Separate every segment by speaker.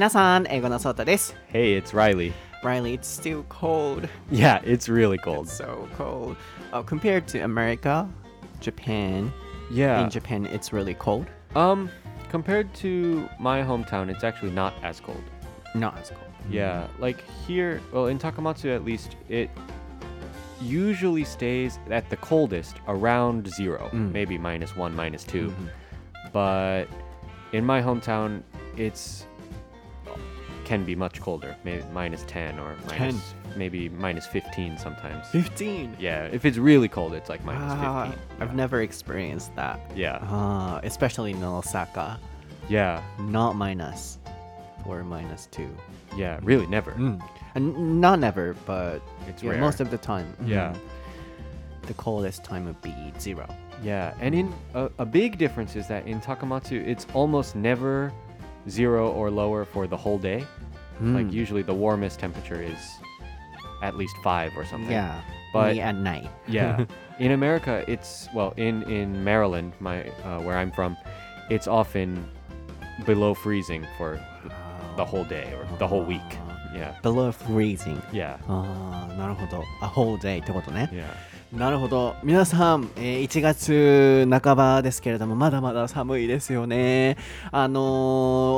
Speaker 1: 皆さん、英語のソータです。
Speaker 2: Hey, it's Riley.
Speaker 1: Riley, it's still cold.
Speaker 2: Yeah, it's really cold.
Speaker 1: So cold. Uh, compared to America, Japan,
Speaker 2: Yeah.
Speaker 1: in Japan, it's really cold.
Speaker 2: Um, compared to my hometown, it's actually not as cold.
Speaker 1: Not as cold.
Speaker 2: Yeah, like here, well, in Takamatsu at least, it usually stays at the coldest around zero,
Speaker 1: Mm.
Speaker 2: maybe minus one, minus 2
Speaker 1: Mhm.
Speaker 2: But in my hometown, it's can be much colder, maybe minus 10 or minus, maybe minus 15 sometimes.
Speaker 1: 15.
Speaker 2: Yeah, if it's really cold, it's like minus
Speaker 1: Ah,
Speaker 2: 15.
Speaker 1: I've never experienced that.
Speaker 2: Yeah,
Speaker 1: Ah, especially in Osaka.
Speaker 2: yeah,
Speaker 1: Not minus or minus two.
Speaker 2: yeah, really never.
Speaker 1: And not never, but
Speaker 2: It's
Speaker 1: yeah,
Speaker 2: rare.
Speaker 1: most of the time.
Speaker 2: Yeah.
Speaker 1: Mhm. The coldest time would be zero.
Speaker 2: Yeah, and in a, a big difference is that in Takamatsu, it's almost never zero or lower for the whole day. Like
Speaker 1: Mm.
Speaker 2: usually the warmest temperature is at least five or something.
Speaker 1: Yeah.
Speaker 2: But-
Speaker 1: only at night.
Speaker 2: Yeah. in America, it's well in in Maryland, my uh, where I'm from, it's often below freezing for the whole day or the whole week. Yeah.
Speaker 1: Below freezing.
Speaker 2: Yeah.
Speaker 1: ああ、なるほど。A whole day ってことね。
Speaker 2: Yeah.
Speaker 1: なるほど。皆さん、えー1月半ばですけれども、まだまだ寒いですよね。あの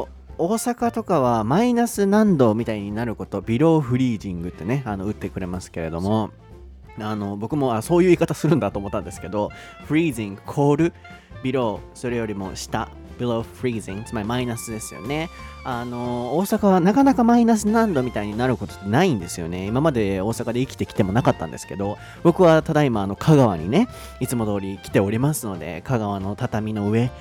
Speaker 1: ー 大阪とかはマイナス何度みたいになること、ビローフリージングってね、あの打ってくれますけれども、あの僕もあそういう言い方するんだと思ったんですけど、フリージング、コール、ビロー、それよりも下、below freezing、つまりマイナスですよね。あの大阪はなかなかマイナス何度みたいになることってないんですよね。今まで大阪で生きてきてもなかったんですけど、僕はただいまあの香川にね、いつも通り来ておりますので、香川の畳の上、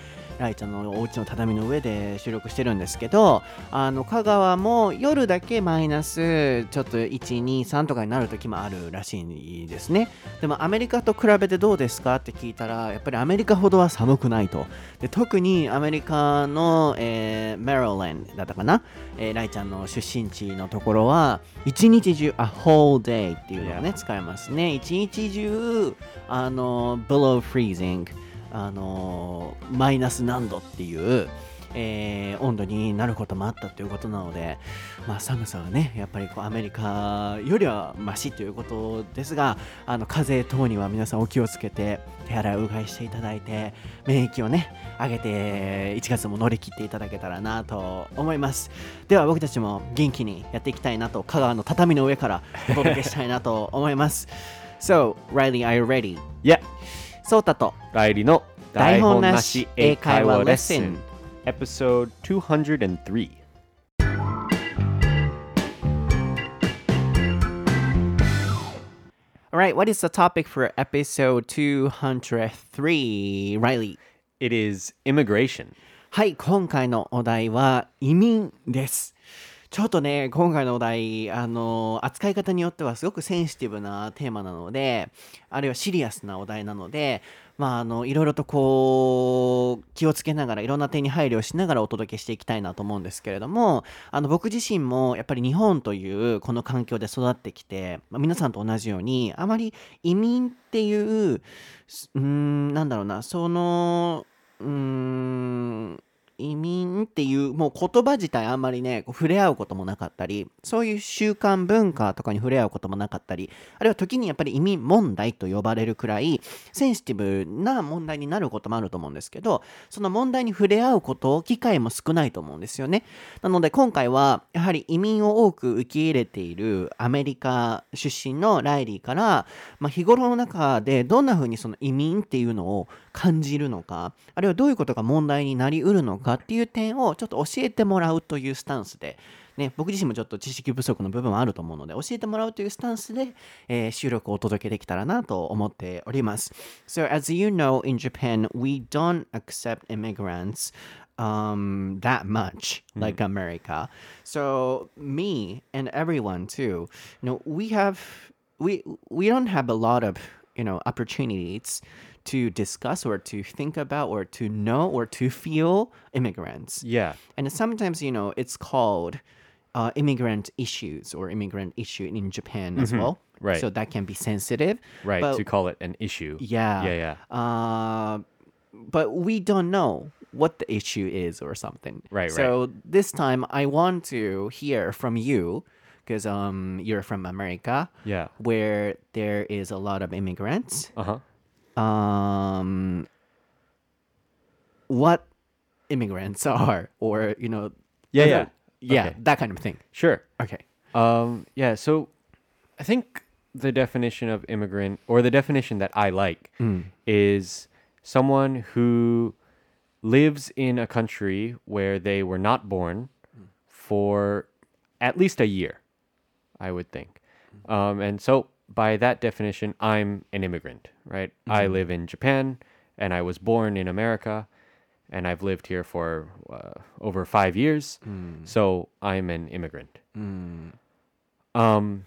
Speaker 1: ライちゃんのお家の畳の上で収録してるんですけど、あの香川も夜だけマイナスちょっと1、2、3とかになる時もあるらしいですね。でもアメリカと比べてどうですかって聞いたら、やっぱりアメリカほどは寒くないと。で特にアメリカの、えー、メロランドだったかな、えーライちゃんの出身地のところは、一日中、a whole day っていうのをね.使いますね。一日中、あの、below freezing。あのーマイナス何度っていう、えー温度になることもあったということなので、まあ、寒さはねやっぱりこうアメリカよりはマシということですがあの風邪等には皆さんお気をつけて手洗いうがいしていただいて免疫をね上げて1月も乗り切っていただけたらなと思いますでは僕たちも元気にやっていきたいなと香川の畳の上からお届けしたいなと思います So, Riley, are you ready?
Speaker 2: Yeah.
Speaker 1: ソータと
Speaker 2: ライリの
Speaker 1: 台本なし英会話レッスン
Speaker 2: Episode 203.
Speaker 1: Alright, what is the topic for episode 203? Riley.
Speaker 2: It is immigration.
Speaker 1: はい、今回のお題は移民です。ちょっとね、今回のお題、あの、扱い方によってはすごくセンシティブなテーマなので、あるいはシリアスなお題なので、まあ、あの、いろいろとこう、気をつけながら、いろんな点に配慮しながらお届けしていきたいなと思うんですけれども、あの、僕自身もやっぱり日本というこの環境で育ってきて、まあ皆さんと同じように、あまり移民っていう、うん、なんだろうな、その、うん移民っていうもう言葉自体あんまりねこう触れ合うこともなかったりそういう習慣文化とかに触れ合うこともなかったりあるいは時にやっぱり移民問題と呼ばれるくらいセンシティブな問題になることもあると思うんですけどその問題に触れ合うこと機会も少ないと思うんですよね。なので今回はやはり移民を多く受け入れているアメリカ出身のライリーから、まあ、日頃の中でどんな風にその移民っていうのを感じるのかあるいはどういうことが問題になりうるのかっていう点をちょっと教えてもらうというスタンスで、ね、僕自身もちょっと知識不足の部分はあると思うので教えてもらうというスタンスで、えー収録をお届けできたらなと思っております。So as you know in Japan we don't accept immigrants um that much like America. So me and everyone too, you know, we have we we don't have a lot of you know opportunities to discuss or to think about or to know or to feel immigrants
Speaker 2: Yeah.
Speaker 1: and sometimes you know it's called uh, immigrant issues or immigrant issue in japan as well
Speaker 2: Right.
Speaker 1: so that can be sensitive
Speaker 2: Right.
Speaker 1: but
Speaker 2: to call it an issue.
Speaker 1: yeah
Speaker 2: Yeah, yeah.
Speaker 1: uh, but we don't know what the issue is or something.
Speaker 2: Right,
Speaker 1: So this time I want to hear from you because um you're from America
Speaker 2: Yeah.
Speaker 1: where there is a lot of immigrants.
Speaker 2: Uh huh.
Speaker 1: Um what immigrants are or you know
Speaker 2: Yeah, yeah.
Speaker 1: yeah,
Speaker 2: Okay.
Speaker 1: that kind of thing.
Speaker 2: Sure.
Speaker 1: Okay.
Speaker 2: Um, yeah, so I think the definition of immigrant, or the definition that I like, is someone who lives in a country where they were not born for at least a year, I would think. Um, and so, by that definition, I'm an immigrant, right? I live in Japan, and I was born in America, and I've lived here for uh, over five years. So, I'm an immigrant. Um,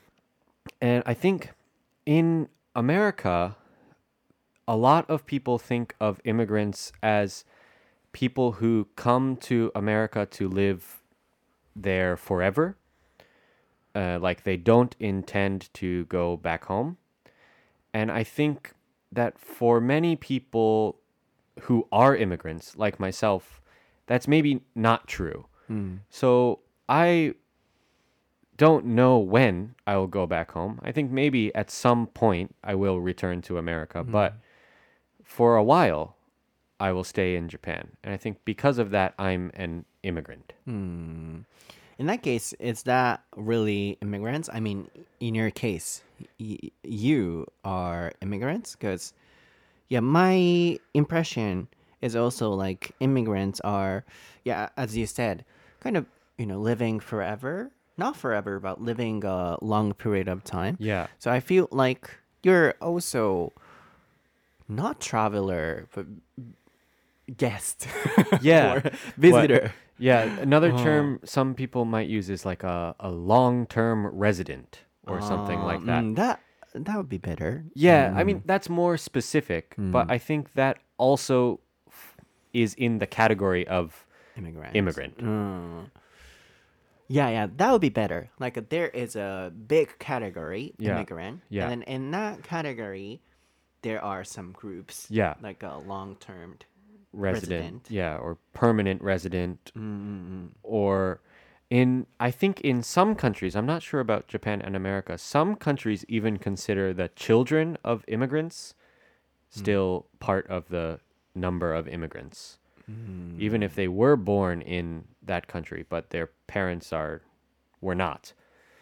Speaker 2: and I think in America, a lot of people think of immigrants as people who come to America to live there forever. Uh, like they don't intend to go back home. And I think that for many people who are immigrants, like myself, that's maybe not true. Hmm. So I don't know when I will go back home. I think maybe at some point I will return to America, hmm. but for a while I will stay in Japan. And I think because of that I'm an immigrant. Hmm.
Speaker 1: In that case, is that really immigrants? I mean, in your case, y- you are immigrants because, yeah, my impression is also like immigrants are, yeah, as you said, kind of, you know, living forever. Not forever, but living a long period of time.
Speaker 2: Yeah.
Speaker 1: So I feel like you're also not traveler, but guest.
Speaker 2: Yeah.
Speaker 1: visitor.
Speaker 2: What- yeah, another term some people might use is like a, a long-term resident or something like that.
Speaker 1: Mm, that that would be better.
Speaker 2: Yeah, I mean that's more specific, but I think that also f- is in the category of
Speaker 1: Immigrant.
Speaker 2: immigrant.
Speaker 1: Mm. Yeah, yeah, that would be better. Like uh, there is a big category
Speaker 2: Yeah,
Speaker 1: immigrant,
Speaker 2: yeah.
Speaker 1: and then in that category, there are some groups.
Speaker 2: Yeah.
Speaker 1: like a long-term.
Speaker 2: Resident,
Speaker 1: Resident.
Speaker 2: yeah or permanent resident. Mm, mm, mm. Or in i think in some countries i'm not sure about japan and america some countries even consider the children of immigrants hmm. still part of the number of immigrants. Hmm. Even if they were born in that country but their parents are were not.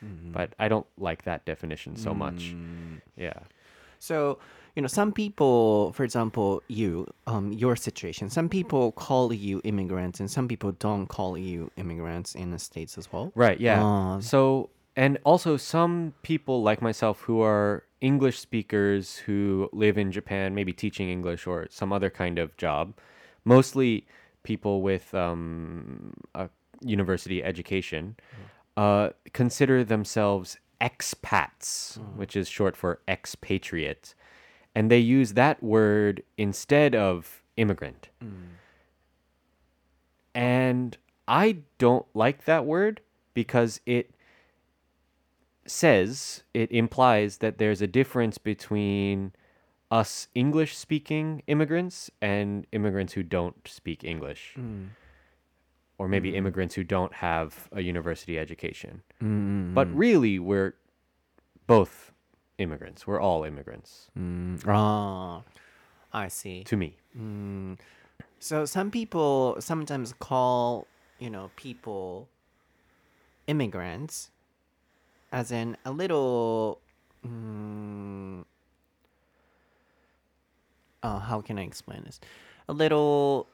Speaker 2: Mm-hmm. But i don't like that definition so much. Hmm. Yeah
Speaker 1: So you know, some people, for example, you, um, your situation. Some people call you immigrants, and some people don't call you immigrants in the states as well.
Speaker 2: Right, yeah.
Speaker 1: Ah.
Speaker 2: so, and also some people like myself who are English speakers who live in Japan, maybe teaching English or some other kind of job, mostly people with um, a university education, uh, consider themselves expats, hmm. which is short for expatriate. And they use that word instead of immigrant. Hmm. And I don't like that word because it says, it implies that there's a difference between us English speaking immigrants and immigrants who don't speak English. Hmm. Or maybe immigrants who don't have a university education. But really, we're both immigrants. We're all immigrants
Speaker 1: Ah, I see.
Speaker 2: to me.
Speaker 1: So some people sometimes call, you know, people immigrants as in a little mm, uh, how can I explain this? A little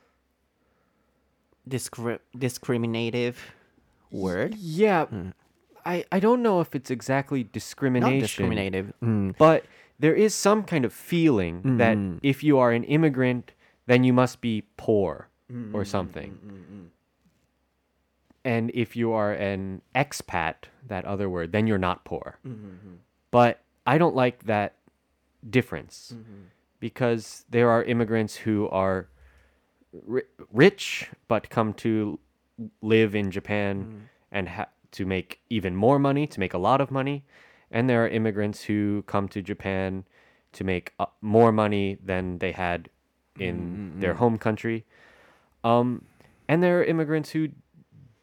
Speaker 1: discri- discriminative word.
Speaker 2: Yeah. Hmm. I, I don't know if it's exactly
Speaker 1: Not
Speaker 2: discrimination.
Speaker 1: discriminative. Mm.
Speaker 2: But there is some kind of feeling that hmm. if you are an immigrant, then you must be poor hmm. or something. And if you are an expat, that other word, then you're not poor. But I don't like that difference because there are immigrants who are rich but come to live in Japan and ha- to make even more money, to make a lot of money. And there are immigrants who come to Japan to make uh, more money than they had in their home country. Um, and there are immigrants who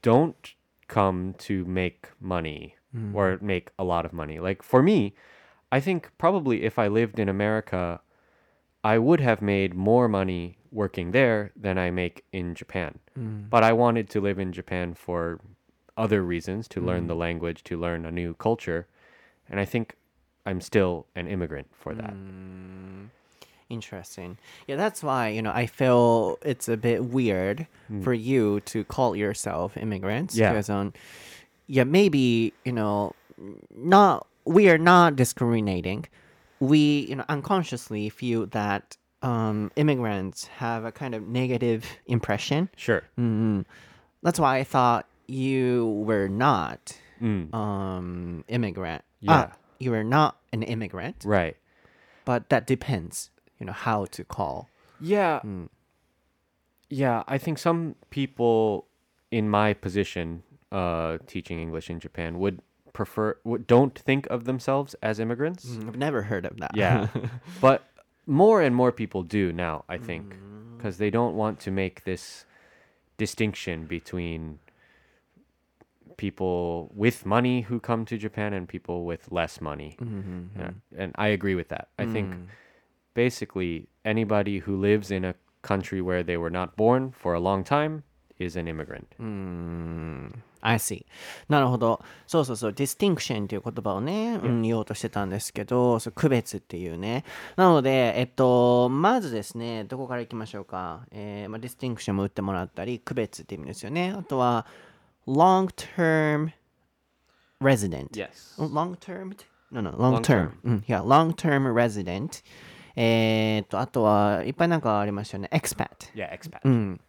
Speaker 2: don't come to make money or make a lot of money. Like for me, I think probably if I lived in America, I would have made more money working there than I make in Japan. Mm. But I wanted to live in Japan for other reasons to learn mm. the language, to learn a new culture. And I think I'm still an immigrant for that. Mm.
Speaker 1: Interesting. Yeah, that's why, you know, I feel it's a bit weird for you to call yourself immigrants.
Speaker 2: Yeah.
Speaker 1: Because on um, yeah, maybe, you know, not we are not discriminating. We, you know, unconsciously feel that um, immigrants have a kind of negative impression.
Speaker 2: Sure.
Speaker 1: Mm. That's why I thought you were not
Speaker 2: Mm.
Speaker 1: um immigrant.
Speaker 2: Yeah.
Speaker 1: Ah, you were not an immigrant,
Speaker 2: Right.
Speaker 1: but that depends, you know, how to call.
Speaker 2: Yeah. Yeah, I think some people in my position uh teaching English in Japan would prefer would, don't think of themselves as immigrants.
Speaker 1: I've never heard of that.
Speaker 2: Yeah. but more and more people do now, I think, mm. because they don't want to make this distinction between people with money who come to Japan and people with less money. Mm-hmm, mm-hmm. Yeah, And I agree with that. I think mm. basically anybody who lives in a country where they were not born for a long time is an immigrant. Mm.
Speaker 1: I see. なるほど。そうそうそう、distinction っていう言葉をね、うん、言おうとしてたんですけど、そう区別っていうね。なので、えっと、まずですね、どこから行きましょうか。えーまあ、distinction も打ってもらったり、区別って意味ですよね。あとは、long term resident。
Speaker 2: Yes.
Speaker 1: long term? No, no, no,
Speaker 2: Long
Speaker 1: term.
Speaker 2: term.
Speaker 1: うん、いや、long term resident。えーっと、あとは、いっぱいなんかありましたよね。expat。
Speaker 2: Yeah, expat.
Speaker 1: うん。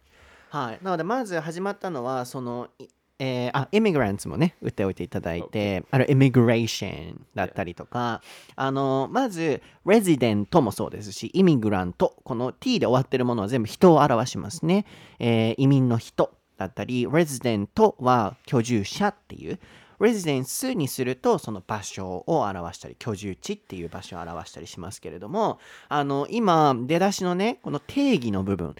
Speaker 1: はい。なので、まず始まったのは、その、えー、あ、イミグランツもね、打っておいていただいて、あミグレーションだったりとか、あの、まず、レジデントもそうですし、イミグラント、この t で終わってるものは全部人を表しますね。えー移民の人だったり、レジデントは居住者っていう、レジデンスにするとその場所を表したり居住地っていう場所を表したりしますけれどもあの今出だしのねこの定義の部分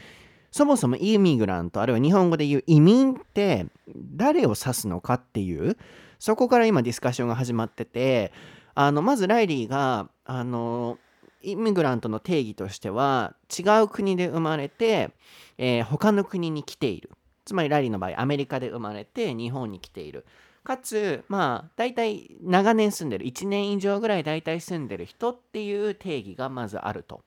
Speaker 1: そもそもイミグラントあるいは日本語で言う移民って誰を指すのかっていうそこから今ディスカッションが始まっててあのまずライリーがあのイミグラントの定義としては違う国で生まれて、えー他の国に来ている。つまりライリーの場合アメリカで生まれて日本に来ている。かつまあ大体長年住んでる1年以上ぐらい大体住んでる人っていう定義がまずあると。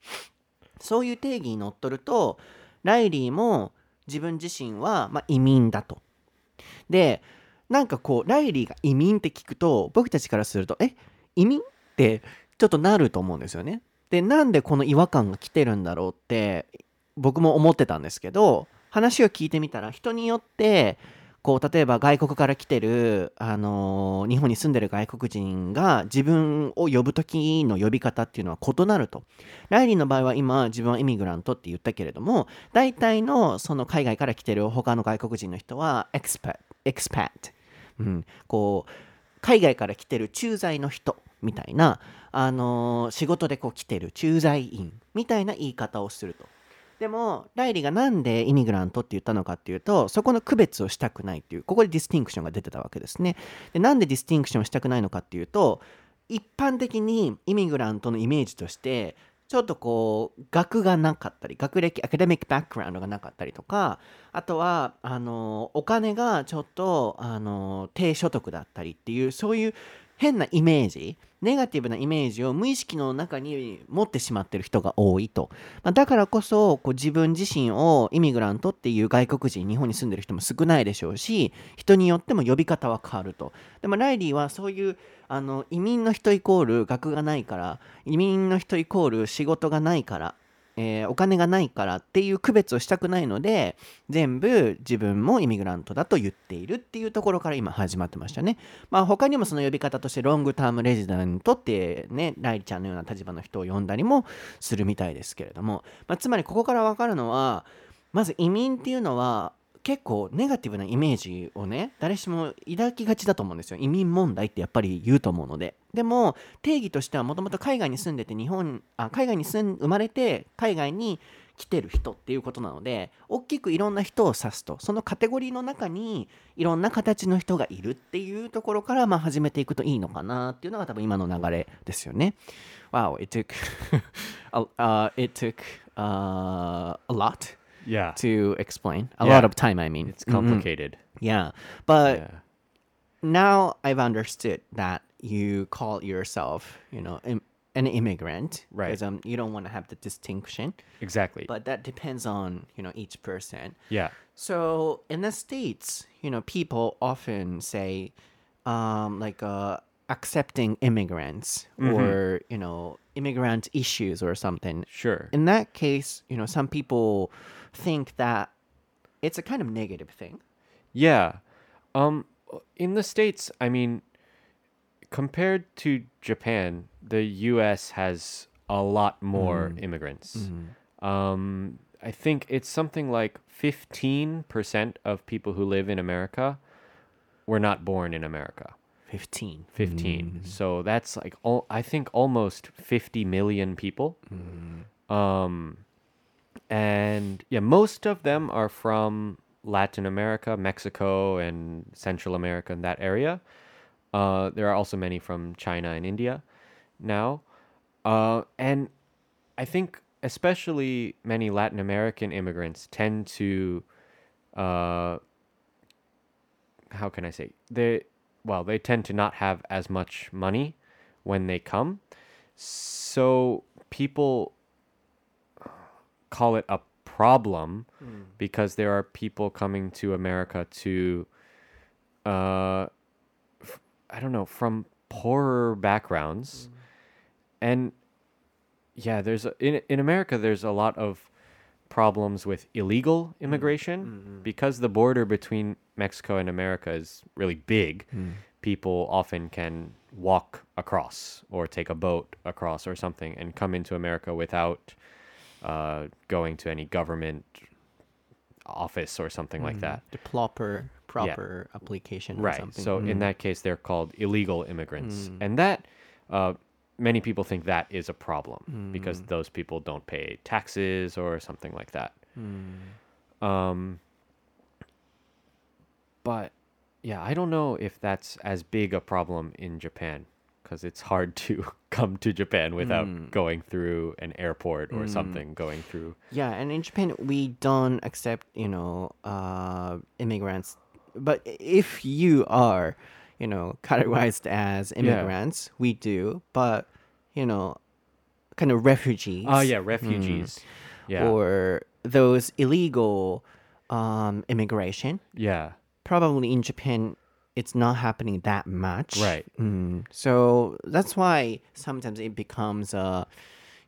Speaker 1: そういう定義にのっとるとライリーも自分自身は、まあ、移民だと。でなんかこうライリーが移民って聞くと僕たちからするとえ移民ってちょっとなると思うんですよね。でなんでこの違和感が来てるんだろうって僕も思ってたんですけど話を聞いてみたら人によってこう例えば外国から来てる、あのー日本に住んでる外国人が自分を呼ぶ時の呼び方っていうのは異なると。ライリーの場合は今自分はイミグラントって言ったけれども大体のその海外から来てる他の外国人の人はエクスパッエクスパット、うん、こう海外から来てる駐在の人みたいな、あのー仕事でこう来てる駐在員みたいな言い方をすると。でもライリーがなんでイミグラントって言ったのかっていうとそこの区別をしたくないっていうここでディスティンクションが出てたわけですね。でなんでディスティンクションしたくないのかっていうと一般的にイミグラントのイメージとしてちょっとこう学がなかったり学歴アカデミックバックグラウンドがなかったりとかあとはあのお金がちょっとあの低所得だったりっていうそういう変なイメージネガティブなイメージを無意識の中に持ってしまってる人が多いと、まあだからこそこう自分自身をイミグラントっていう外国人日本に住んでる人も少ないでしょうし人によっても呼び方は変わると。でもライリーはそういうあの移民の人イコール学がないから移民の人イコール仕事がないからえーお金がないからっていう区別をしたくないので全部自分もイミグラントだと言っているっていうところから今始まってましたね。まあ他にもその呼び方としてロングタームレジデントってねライリちゃんのような立場の人を呼んだりもするみたいですけれども、まあ、つまりここから分かるのはまず移民っていうのは結構ネガティブなイメージをね誰しも抱きがちだと思うんですよ。移民問題ってやっぱり言うと思うので。でも定義としてはもともと海外に住んでて日本あ海外に住ん生まれて海外に来てる人っていうことなので大きくいろんな人を指すと。そのカテゴリーの中にいろんな形の人がいるっていうところからまあ始めていくといいのかなっていうのが多分今の流れですよね。Wow, it took, uh, it took、uh, a lot
Speaker 2: Yeah.
Speaker 1: to explain. A
Speaker 2: Yeah.
Speaker 1: lot of time, I mean.
Speaker 2: It's complicated.
Speaker 1: Yeah, but
Speaker 2: Yeah.
Speaker 1: now I've understood that you call yourself, you know, im- an immigrant,
Speaker 2: Right.
Speaker 1: Because um, you don't want to have the distinction,
Speaker 2: Exactly.
Speaker 1: but that depends on you know each person.
Speaker 2: yeah.
Speaker 1: So in the states, you know, people often say, um, like uh, accepting immigrants or you know immigrant issues or something.
Speaker 2: Sure.
Speaker 1: In that case, you know, some people think that it's a kind of negative thing.
Speaker 2: Yeah. Um in the states, I mean compared to Japan, the US has a lot more immigrants. Um I think it's something like 15% of people who live in America were not born in America.
Speaker 1: Fifteen.
Speaker 2: 15. So that's like all I think almost 50 million people. Um and yeah, most of them are from Latin America, Mexico and Central America and that area. Uh there are also many from China and India now. Uh and I think especially many Latin American immigrants tend to uh how can I say they well they tend to not have as much money when they come. So people call it a problem because there are people coming to America to uh f- I don't know from poorer backgrounds. And yeah there's a, in in America there's a lot of problems with illegal mm-hmm. immigration mm-hmm. because the border between Mexico and America is really big. Mm. People often can walk across or take a boat across or something and come into America without uh, going to any government office or something like mm. that.
Speaker 1: The proper proper application or
Speaker 2: Right.
Speaker 1: something.
Speaker 2: So in mm. that case, they're called illegal immigrants, and that uh, many people think that is a problem because those people don't pay taxes or something like that. Um, but yeah, I don't know if that's as big a problem in Japan because it's hard to come to Japan without going through an airport or something. Going through
Speaker 1: Yeah, and in Japan we don't accept, you know, uh, immigrants. But if you are, you know, categorized as immigrants, we do. But you know, kind of refugees.
Speaker 2: oh yeah, refugees. Yeah,
Speaker 1: Or those illegal um, immigration.
Speaker 2: yeah,
Speaker 1: Probably in Japan, it's not happening that much.
Speaker 2: right.
Speaker 1: Mm. So that's why sometimes it becomes a,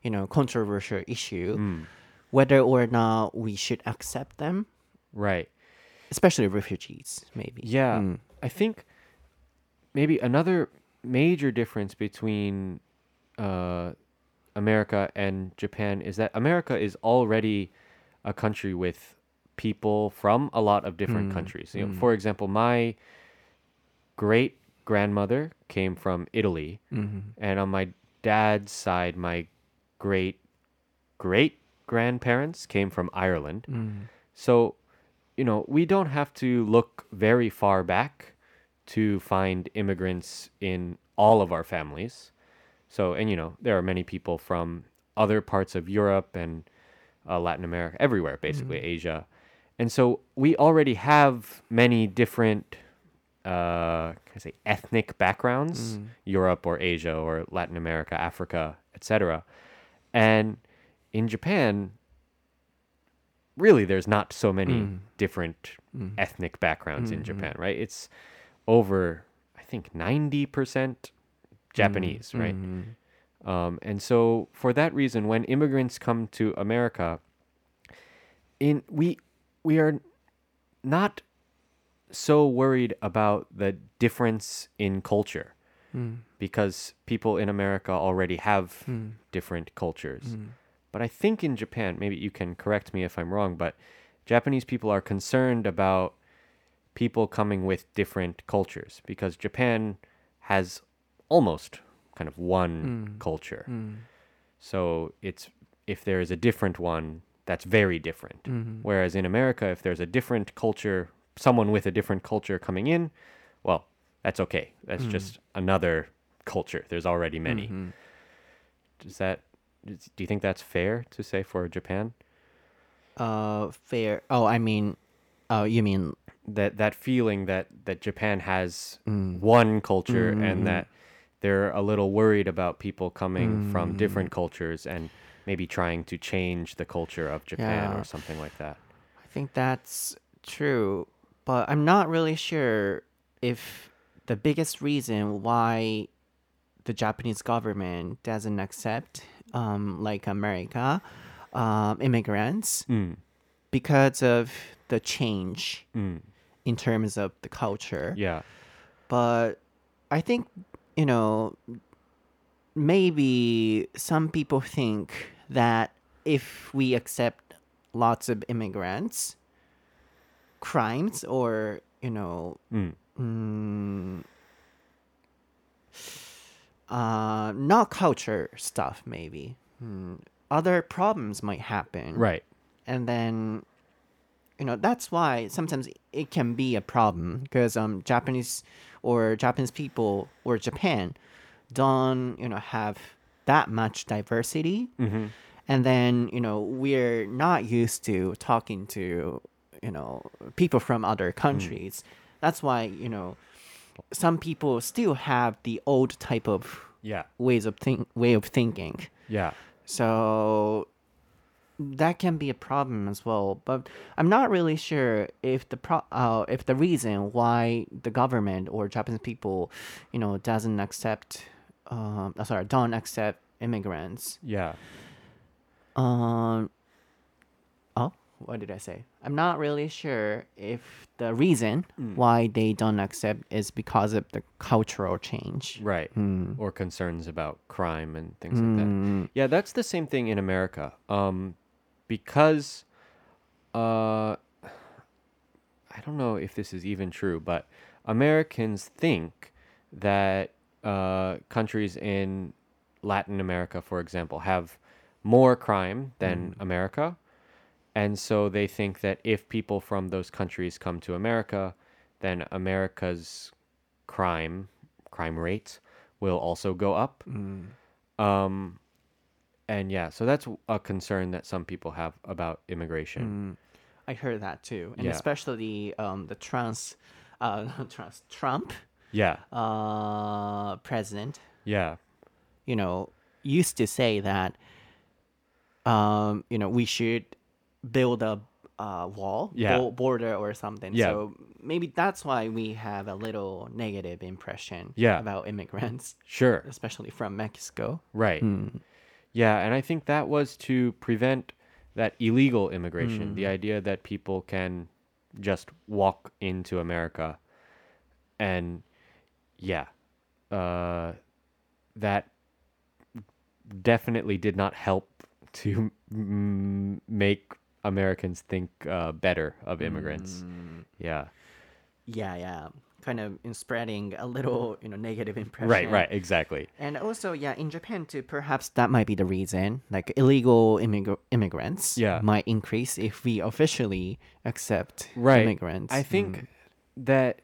Speaker 1: you know, controversial issue,
Speaker 2: Mm.
Speaker 1: whether or not we should accept them,
Speaker 2: Right.
Speaker 1: especially refugees, maybe.
Speaker 2: Yeah.
Speaker 1: Mm.
Speaker 2: I think maybe another major difference between uh, America and Japan is that America is already a country with people from a lot of different hmm. countries. You know, hmm. for example, my great grandmother came from Italy, mm-hmm. and on my dad's side, my great great grandparents came from Ireland. Mm-hmm. So, you know, we don't have to look very far back to find immigrants in all of our families. So, and you know, there are many people from other parts of Europe and uh, Latin America, everywhere, basically, mm-hmm. Asia. And so we already have many different, uh, can I say, ethnic backgrounds, mm. Europe or Asia or Latin America, Africa, etc. And in Japan, really there's not so many mm. different mm-hmm. ethnic backgrounds in mm-hmm. Japan, right? It's over I think 90% Japanese, mm-hmm. right? Mm-hmm. Um, and so for that reason when immigrants come to America in we we are not so worried about the difference in culture mm. because people in America already have mm. different cultures. Mm. But I think in Japan, maybe you can correct me if I'm wrong, but Japanese people are concerned about people coming with different cultures because Japan has almost kind of one hmm. culture. Hmm. So it's if there is a different one, that's very different. Hmm. Whereas in America, if there's a different culture, someone with a different culture coming in, well, that's okay. That's just another culture. There's already many. Does that? Do you think that's fair to say for Japan?
Speaker 1: Uh, fair. Oh, I mean, oh, you mean
Speaker 2: That that feeling that that Japan has one culture and that they're a little worried about people coming from different cultures and maybe trying to change the culture of Japan
Speaker 1: Yeah.
Speaker 2: or something like that.
Speaker 1: I think that's true, but I'm not really sure if the biggest reason why the Japanese government doesn't accept, um, like America, um, immigrants
Speaker 2: Mm.
Speaker 1: Because of the change
Speaker 2: Mm.
Speaker 1: in terms of the culture.
Speaker 2: Yeah.
Speaker 1: But I think, you know, maybe some people think that if we accept lots of immigrants, crimes or, you know,
Speaker 2: Mm.
Speaker 1: mm, uh, not culture stuff, maybe. Mm, other problems might happen
Speaker 2: Right.
Speaker 1: And then you know that's why sometimes it can be a problem because um japanese or japanese people or japan don't you know have that much diversity
Speaker 2: Mm-hmm.
Speaker 1: and then you know we're not used to talking to you know people from other countries that's why you know some people still have the old type of
Speaker 2: Yeah.
Speaker 1: ways of think way of thinking
Speaker 2: Yeah.
Speaker 1: so that can be a problem as well. But I'm not really sure if the pro- uh, if the reason why the government or Japanese people, you know, doesn't accept, um, uh, sorry, don't accept immigrants.
Speaker 2: Yeah.
Speaker 1: Um, oh, what did I say? I'm not really sure if the reason why they don't accept is because of the cultural change.
Speaker 2: Right. Or concerns about crime and things like that. Yeah, that's the same thing in America. Um, because uh, I don't know if this is even true, but Americans think that uh, countries in Latin America, for example, have more crime than America. And so they think that if people from those countries come to America, then America's crime crime rates will also go up. Um, and yeah, so that's a concern that some people have about immigration.
Speaker 1: I heard that too, and
Speaker 2: Yeah.
Speaker 1: especially um, the trans, uh, trans Trump
Speaker 2: Yeah,
Speaker 1: uh, president,
Speaker 2: yeah,
Speaker 1: you know, used to say that, um, you know, we should build a uh, wall,
Speaker 2: Yeah.
Speaker 1: bo- border or something.
Speaker 2: Yeah.
Speaker 1: So maybe that's why we have a little negative impression
Speaker 2: Yeah.
Speaker 1: about immigrants,
Speaker 2: sure,
Speaker 1: especially from Mexico.
Speaker 2: right. Yeah, and I think that was to prevent that illegal immigration, the idea that people can just walk into America and yeah, uh, that definitely did not help to mm, make Americans think uh, better of immigrants. Yeah.
Speaker 1: Yeah, yeah, kind of in spreading a little, you know, negative impression.
Speaker 2: Right, right, exactly.
Speaker 1: And also, yeah, in Japan too, perhaps that might be the reason. Like illegal immig- immigrants
Speaker 2: Yeah.
Speaker 1: might increase if we officially accept
Speaker 2: Right.
Speaker 1: immigrants.
Speaker 2: I think mm-hmm. that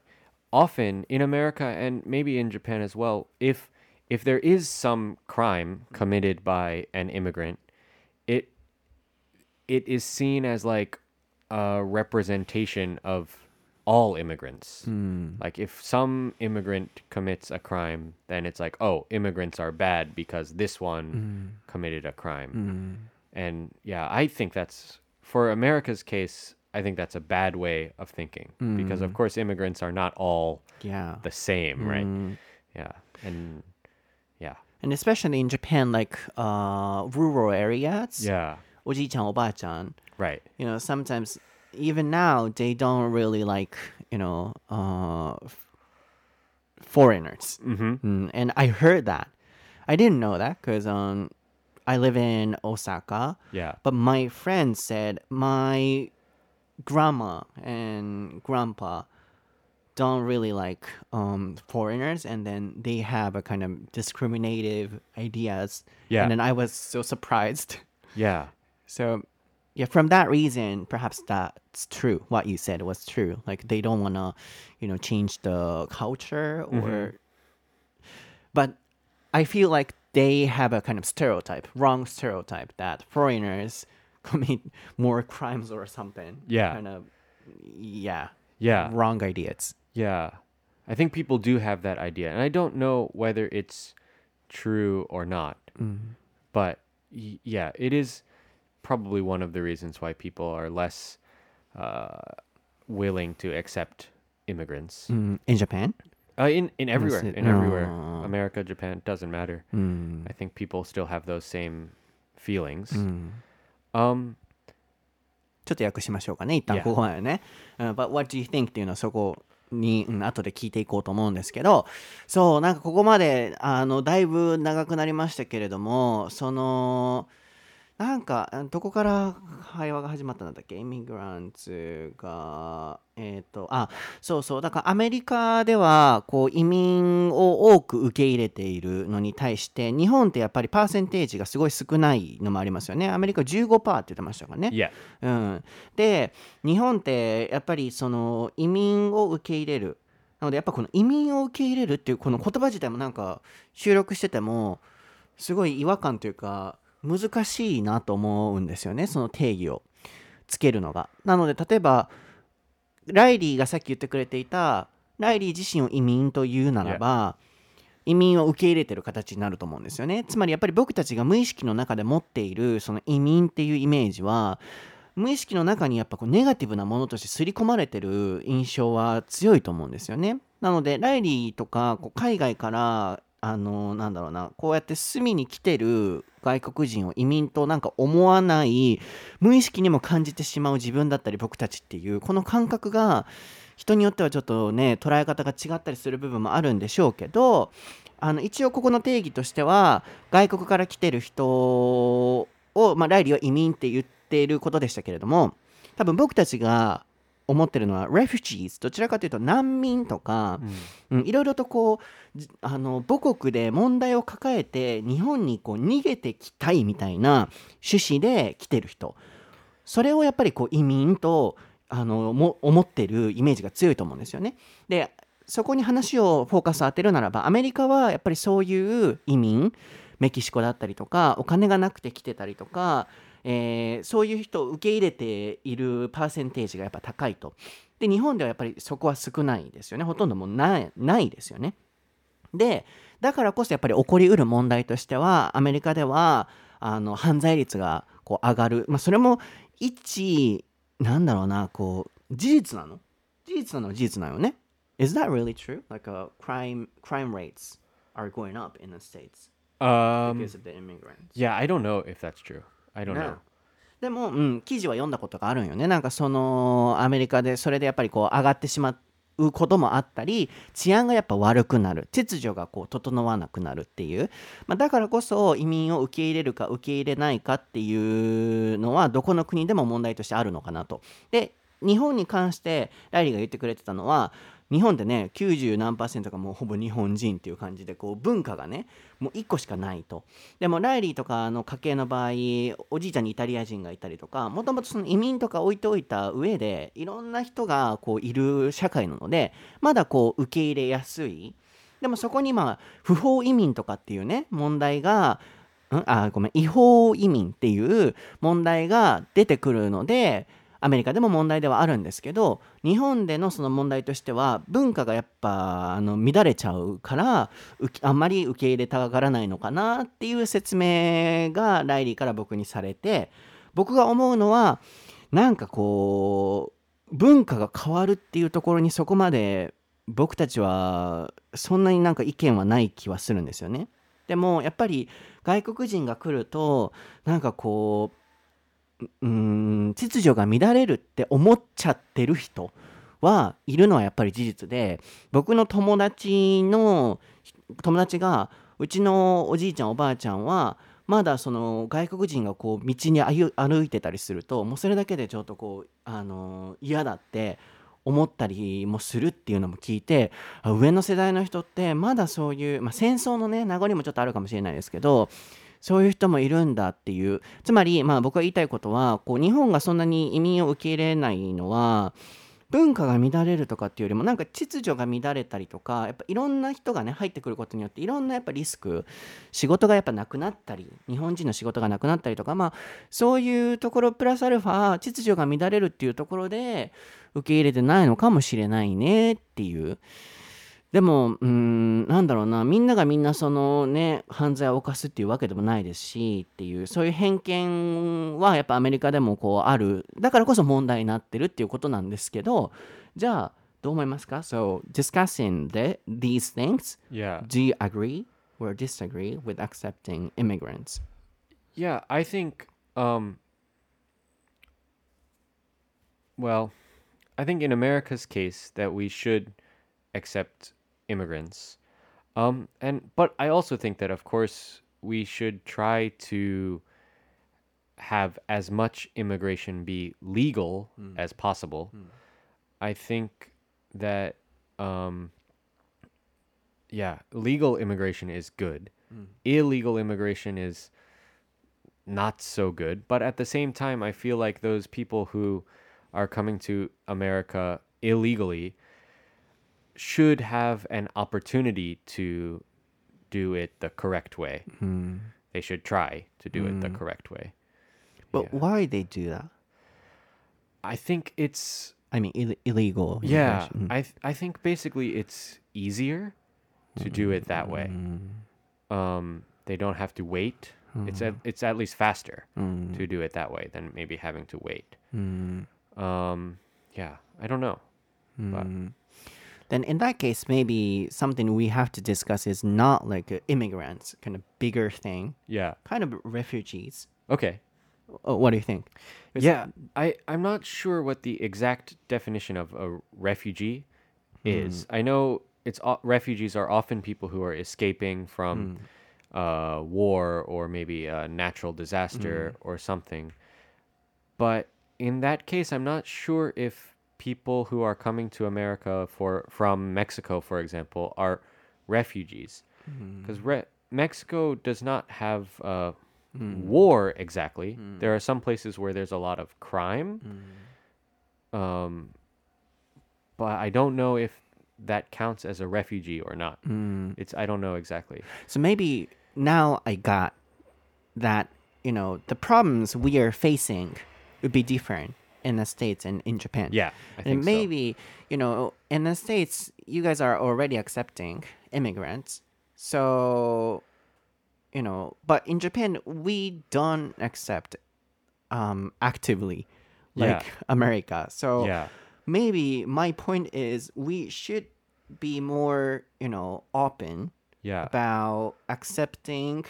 Speaker 2: often in America and maybe in Japan as well, if if there is some crime committed by an immigrant, it it is seen as like a representation of all immigrants. Like if some immigrant commits a crime, then it's like, oh, immigrants are bad because this one committed a crime. And yeah, I think that's for America's case, I think that's a bad way of thinking because of course immigrants are not all
Speaker 1: yeah.
Speaker 2: the same, right? Yeah. And yeah.
Speaker 1: And especially in Japan, like uh, rural areas,
Speaker 2: Yeah.
Speaker 1: おじいちゃんおばあちゃん
Speaker 2: Right.
Speaker 1: you know, sometimes even now they don't really like, you know, uh, foreigners.
Speaker 2: Mhm.
Speaker 1: Mm, and I heard that. I didn't know that because um, I live in Osaka.
Speaker 2: Yeah.
Speaker 1: But my friend said my grandma and grandpa don't really like um, foreigners, and then they have a kind of discriminative ideas.
Speaker 2: Yeah.
Speaker 1: And then I was so surprised.
Speaker 2: Yeah.
Speaker 1: So yeah, from that reason, perhaps that's true. What you said was true. Like they don't wanna, you know, change the culture or. Mm-hmm. But I feel like they have a kind of stereotype, wrong stereotype that foreigners commit more crimes or something.
Speaker 2: Yeah.
Speaker 1: Kind of, yeah.
Speaker 2: Yeah.
Speaker 1: Wrong ideas.
Speaker 2: Yeah. I think people do have that idea. And I don't know whether it's true or not. Mm-hmm. But y- yeah, it is probably one of the reasons why people are less uh, willing to accept immigrants.
Speaker 1: Mm, in Japan.
Speaker 2: Uh, in in everywhere,
Speaker 1: it?
Speaker 2: in everywhere,
Speaker 1: Oh.
Speaker 2: America, Japan doesn't matter.
Speaker 1: Mm.
Speaker 2: I think people still have those same feelings.
Speaker 1: うん。
Speaker 2: Um,
Speaker 1: ちょっと訳しましょうかね、一旦
Speaker 2: Yeah.
Speaker 1: ここまでね。うん But what do you think っていうのはそこに、うん、後で聞いていこうと思うんですけど、そう、なんかここまで、あの、だいぶ長くなりましたけれども、その、 なんか、うんどこから会話が始まったんだっけ？イミグランツが、えっ、と、あ、そうそう、だからアメリカでは、こう、移民を多く受け入れているのに対して、日本ってやっぱりパーセンテージがすごい少ないのもありますよね。アメリカ15%って言ってましたからね。うん、で日本ってやっぱりその移民を受け入れる。なのでやっぱこの移民を受け入れるっていうこの言葉自体もなんか収録しててもすごい違和感というか難しいなと思うんですよねその定義を。つけるのが。なので例えばライリーがさっき言ってくれていたライリー自身を移民というならば、移民を受け入れてる形になると思うんですよね。つまりやっぱり僕たちが無意識の中で持っているその移民っていうイメージは無意識の中にやっぱこうネガティブなものとして刷り込まれてる印象は強いと思うんですよね。なのでライリーとかこう海外からあのなんだろうなこうやって住みに来てる外国人を移民となんか思わない無意識にも感じてしまう自分だったり僕たちっていうこの感覚が人によってはちょっとね捉え方が違ったりする部分もあるんでしょうけどあの一応ここの定義としては外国から来てる人を、まあ、ライリーは移民って言っていることでしたけれども多分僕たちが思ってるのは refugees どちらかというと難民とか、うん、いろいろとこうじあの母国で問題を抱えて日本にこう逃げてきたいみたいな趣旨で来てる人。それをやっぱりこう移民とあのも思ってるイメージが強いと思うんですよね。でそこに話をフォーカスを当てるならばアメリカはやっぱりそういう移民メキシコだったりとかお金がなくて来てたりとか、えーそういう人を受け入れているパーセンテージがやっぱ高いと。で日本ではやっぱりそこは少ないですよねほとんどもうないないですよね。でだからこそやっぱり起こりうる問題としてはアメリカではあの犯罪率がこう上がる、まあ、それも一なんだろうなこう事実なの？事実なのは事実なのよね Is that really true? Like、uh, crime crime rates are going up in the states
Speaker 2: Um,
Speaker 1: because of the immigrants.
Speaker 2: yeah, I don't know if that's true. I don't know.
Speaker 1: でも、うん、記事は読んだことがあるんよね。なんかそのアメリカでそれでやっぱりこう上がってしまうこともあったり治安がやっぱ悪くなる秩序がこう整わなくなるっていう、まあ、だからこそ移民を受け入れるか受け入れないかっていうのはどこの国でも問題としてあるのかなと。で日本に関してライリーが言ってくれてたのは日本でね90何パーセントがもうほぼ日本人っていう感じでこう文化がねもう1個しかないと。でもライリーとかの家系の場合おじいちゃんにイタリア人がいたりとかもともとその移民とか置いておいた上でいろんな人がこういる社会なのでまだこう受け入れやすい。でもそこにまあ不法移民とかっていうね問題がん？あごめん違法移民っていう問題が出てくるのでアメリカでも問題ではあるんですけど日本でのその問題としては文化がやっぱあの乱れちゃうからあんまり受け入れたがらないのかなっていう説明がライリーから僕にされて僕が思うのはなんかこう文化が変わるっていうところにそこまで僕たちはそんなになんか意見はない気はするんですよね。でもやっぱり外国人が来るとなんかこううん秩序が乱れるって思っちゃってる人はいるのはやっぱり事実で僕の友達の友達がうちのおじいちゃんおばあちゃんはまだその外国人がこう道に歩いてたりするともうそれだけでちょっとこうあの嫌だって思ったりもするっていうのも聞いて上の世代の人ってまだそういう、まあ、戦争のね名残もちょっとあるかもしれないですけどそういう人もいるんだっていうつまりまあ僕が言いたいことはこう日本がそんなに移民を受け入れないのは文化が乱れるとかっていうよりもなんか秩序が乱れたりとかやっぱいろんな人がね入ってくることによっていろんなやっぱリスク仕事がやっぱなくなったり日本人の仕事がなくなったりとかまあそういうところプラスアルファ秩序が乱れるっていうところで受け入れてないのかもしれないねっていう。でも、うーん、なんだろうな、みんながみんなそのね、犯罪を犯すっていうわけでもないですし、っていう、そういう偏見はやっぱアメリカでもこうある。だからこそ問題になってるっていうことなんですけど、じゃあ、どう思いますか ?So, discussing the, these things,
Speaker 2: Yeah.
Speaker 1: do you agree or disagree with accepting immigrants?
Speaker 2: Yeah, I think um well, I think in America's case that we should accept immigrants. Um and but I also think that of course we should try to have as much immigration be legal as possible. I think that um yeah, legal immigration is good. Illegal immigration is not so good. But at the same time, I feel like those people who are coming to America illegally should have an opportunity to do it the correct way. Hmm. They should try to do it the hmm. correct way.
Speaker 1: But
Speaker 2: Yeah.
Speaker 1: why they do that?
Speaker 2: I think it's
Speaker 1: I mean, Ill- illegal.
Speaker 2: yeah.
Speaker 1: immigration.
Speaker 2: I th- I think basically it's easier to do it that way. Hmm. Um, they don't have to wait. It's at, it's at least faster to do it that way than maybe having to wait. Um, yeah, I don't know. But
Speaker 1: then in that case, maybe something we have to discuss is not like immigrants, kind of bigger thing,
Speaker 2: yeah.
Speaker 1: kind of refugees.
Speaker 2: Okay.
Speaker 1: Uh, what do you think?
Speaker 2: Yeah, I I'm not sure what the exact definition of a refugee is. I know it's refugees are often people who are escaping from uh, war or maybe a natural disaster or something. But in that case, I'm not sure if people who are coming to America for from Mexico, for example, are refugees mm. because re- Mexico does not have uh, mm. war exactly. Mm. There are some places where there's a lot of crime. Um, but I don't know if that counts as a refugee or not. It's I don't know exactly.
Speaker 1: So maybe now I got that, you know, the problems we are facing would be different in the States and in Japan.
Speaker 2: Yeah, I think
Speaker 1: and
Speaker 2: so.
Speaker 1: maybe, you know, in the States, you guys are already accepting immigrants. So, you know, but in Japan, we don't accept um, actively like
Speaker 2: Yeah.
Speaker 1: America. So,
Speaker 2: Yeah.
Speaker 1: maybe my point is we should be more, you know, open
Speaker 2: Yeah.
Speaker 1: about accepting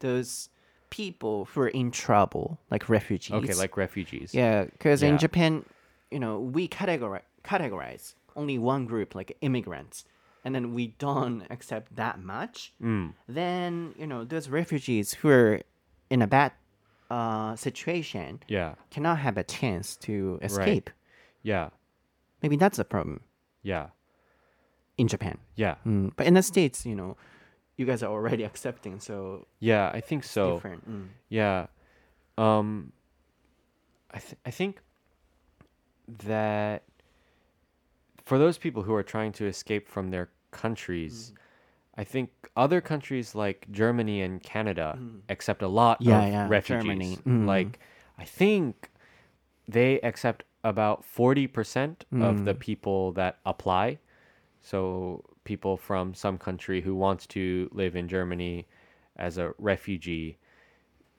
Speaker 1: those people who are in trouble, like refugees.
Speaker 2: Okay, like refugees.
Speaker 1: yeah, because in Japan, you know, we categorize categorize only one group, like immigrants, and then we don't accept that much.
Speaker 2: Mm.
Speaker 1: Then you know, those refugees who are in a bad uh, situation
Speaker 2: Yeah.
Speaker 1: cannot have a chance to escape.
Speaker 2: Yeah.
Speaker 1: Maybe that's a problem
Speaker 2: Yeah.
Speaker 1: in Japan.
Speaker 2: Yeah.
Speaker 1: Mm, But in the states, you know, you guys are already accepting, so
Speaker 2: Yeah, I think so.
Speaker 1: different. Mm.
Speaker 2: Yeah. Um I th- I think that for those people who are trying to escape from their countries, I think other countries like Germany and Canada accept a lot
Speaker 1: Yeah,
Speaker 2: of
Speaker 1: yeah,
Speaker 2: refugees.
Speaker 1: Germany. Mhm.
Speaker 2: Like I think they accept about 40% of the people that apply. So people from some country who wants to live in Germany as a refugee,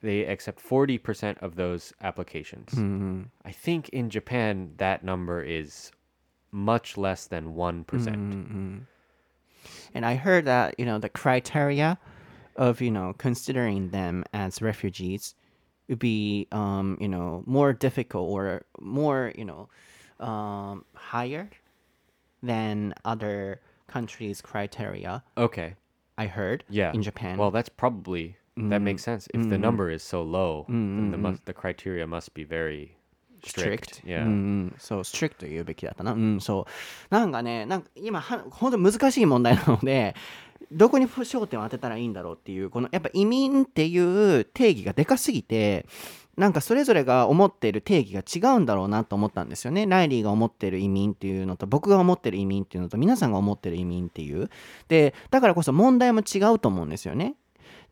Speaker 2: they accept 40% of those applications.
Speaker 1: Mm-hmm.
Speaker 2: I think in Japan that number is much less than 1%.
Speaker 1: Mm-hmm. And I heard that you know the criteria of you know considering them as refugees would be um, you know more difficult or more you know um, higher than other countries' criteria.
Speaker 2: Okay.
Speaker 1: I heard.
Speaker 2: Yeah.
Speaker 1: In Japan.
Speaker 2: Well, that's probably that makes sense. If the number is so low, then the
Speaker 1: Mm-hmm.
Speaker 2: must, the criteria must be very strict.
Speaker 1: うん
Speaker 2: Yeah.
Speaker 1: うん、そう、strict と言うべきだったな。うん、そう。なんかね、なんか今は、本当難しい問題なので、どこに焦点を当てたらいいんだろうっていう、このやっぱ移民っていう定義がでかすぎて、 なんかそれぞれが思っている定義が違うんだろうなと思ったんですよね。ライリーが思ってる移民っていうのと、僕が思ってる移民っていうのと、皆さんが思ってる移民っていう。で、だからこそ問題も違うと思うんですよね。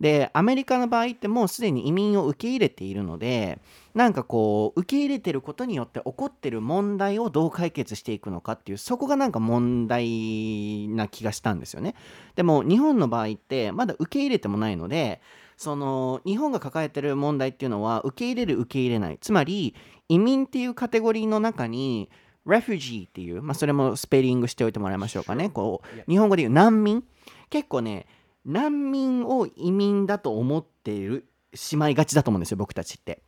Speaker 1: でアメリカの場合ってもうすでに移民を受け入れているのでなんかこう受け入れてることによって起こってる問題をどう解決していくのかっていうそこがなんか問題な気がしたんですよねでも日本の場合ってまだ受け入れてもないのでその日本が抱えてる問題っていうのは受け入れる受け入れない。つまり移民っていうカテゴリーの中に refugee っていう、まあ、それもスペリングしておいてもらいましょうかね。こう日本語で言う難民。結構ね難民を移民だと思っているしまいがちだと思うんですよ僕たちって。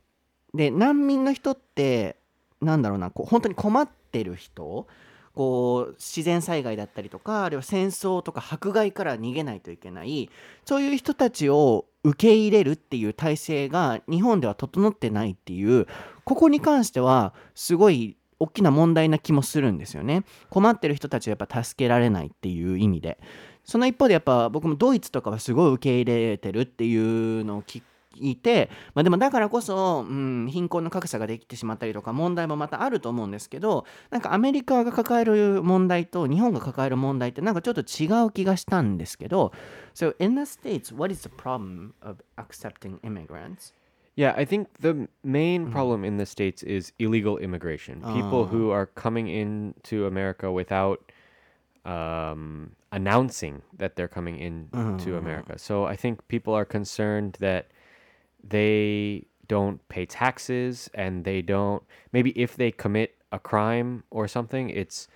Speaker 1: で難民の人ってなんだろうなこう本当に困ってる人こう自然災害だったりとかあるいは戦争とか迫害から逃げないといけない。そういう人たちを受け入れるっていう体制が日本では整ってないっていうここに関してはすごい大きな問題な気もするんですよね。困ってる人たちはやっぱ助けられないっていう意味で。その一方でやっぱ僕もドイツとかはすごい受け入れてるっていうのを聞いて、まあ、でもだからこそ、うん、貧困の格差ができてしまったりとか問題もまたあると思うんですけどなんかアメリカが抱える問題と日本が抱える問題ってなんかちょっと違う気がしたんですけど So in the States, what is the problem of accepting immigrants?
Speaker 2: Yeah, I think the main problem in the States is illegal immigration. People who are coming into America without um, announcing that they're coming into America. So I think people are concerned that they don't pay taxes and they don't, maybe if they commit a crime or something, it's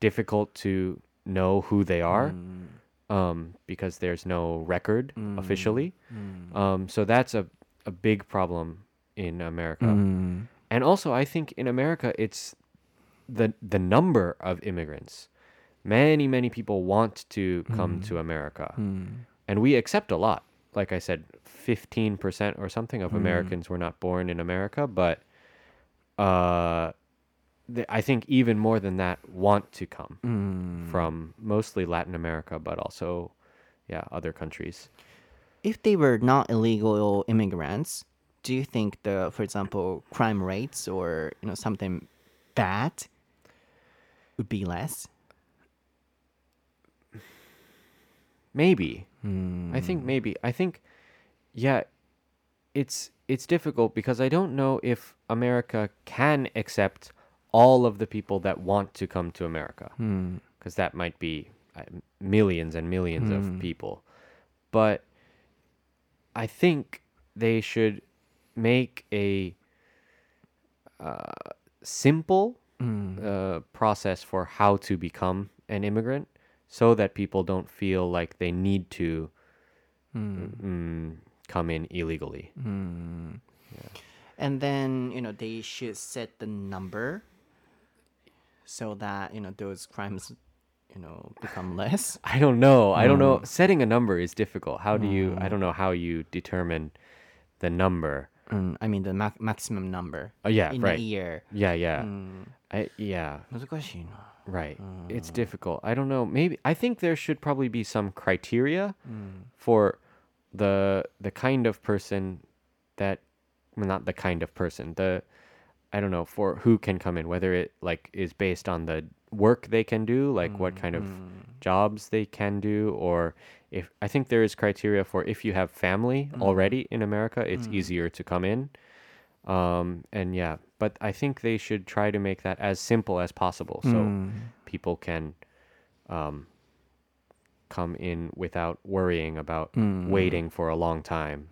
Speaker 2: difficult to know who they are. Mm. Um, because there's no record mm. officially. Mm. Um, so that's a, a big problem in America. And also, I think in America, it's the the number of immigrants. Many many people want to come mm-hmm. to America, and we accept a lot. Like I said, fifteen percent or something of Americans were not born in America, but uh, th- I think even more than that want to come from mostly Latin America, but also, yeah, other countries.
Speaker 1: If they were not illegal immigrants, do you think the, for example, crime rates or you know something bad would be less?
Speaker 2: Maybe. I think maybe. I think yeah, it's it's difficult because I don't know if America can accept all of the people that want to come to America. Because that might be uh, millions and millions of people. But I think they should make a uh, simple uh, process for how to become an immigrant so that people don't feel like they need to mm. Mm, come in illegally. Mm. Yeah.
Speaker 1: And then you know they should set the number so that you know those crimes you know become less.
Speaker 2: I don't know. I don't know. Hmm. Setting a number is difficult. How do you? I hmm. don't know how you determine the number.
Speaker 1: Mm, I mean the ma- maximum number.
Speaker 2: Oh yeah,
Speaker 1: in
Speaker 2: right.
Speaker 1: a year.
Speaker 2: Yeah, yeah. Hmm. I, yeah.
Speaker 1: 難しいな。
Speaker 2: Right. It's uh. difficult. I don't know. Maybe I think there should probably be some criteria mm. for the the kind of person that well, not the kind of person. The I don't know for who can come in whether it like is based on the work they can do, like what kind of mm. jobs they can do or if I think there is criteria for if you have family mm. already in America, it's easier to come in. Um, and yeah, but I think they should try to make that as simple as possible so people can um, come in without worrying about waiting for a long time.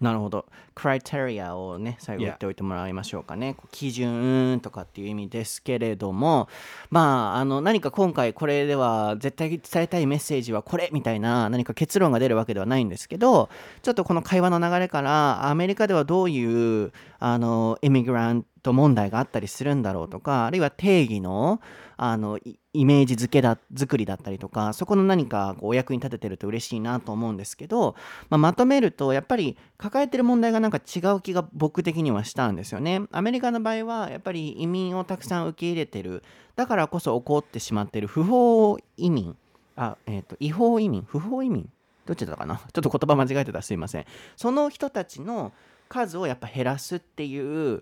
Speaker 1: なるほど。 クライテリアをね、最後言っておいてもらいましょうかね。基準とかっていう意味ですけれども、まあ、あの、何か今回これでは絶対伝えたいメッセージはこれみたいな何か結論が出るわけではないんですけど、ちょっとこの会話の流れから、アメリカではどういう、あの、エミグラント問題があったりするんだろうとか、あるいは定義の、あの、イイメージ付けだ、作りだったりとか、そこの何かこうお役に立ててると嬉しいなと思うんですけど、まあ、まとめると、やっぱり抱えてる問題がななんか違う気が僕的にはしたんですよね。アメリカの場合はやっぱり移民をたくさん受け入れてるだからこそ起こってしまってる不法移民あ、えー、と違法移民？不法移民？どっちだったかな？ちょっと言葉間違えてたらすいません。その人たちの数をやっぱ減らすっていう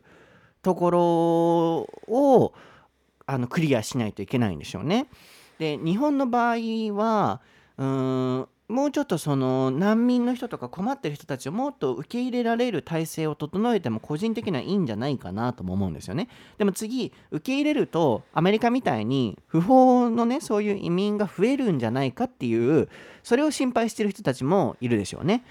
Speaker 1: ところをあのクリアしないといけないんでしょうね。で日本の場合はうーんもうちょっとその難民の人とか困ってる人たちをもっと受け入れられる体制を整えても個人的にはいいんじゃないかなとも思うんですよね。でも次受け入れるとアメリカみたいに不法のねそういう移民が増えるんじゃないかっていうそれを心配してる人たちもいるでしょうね。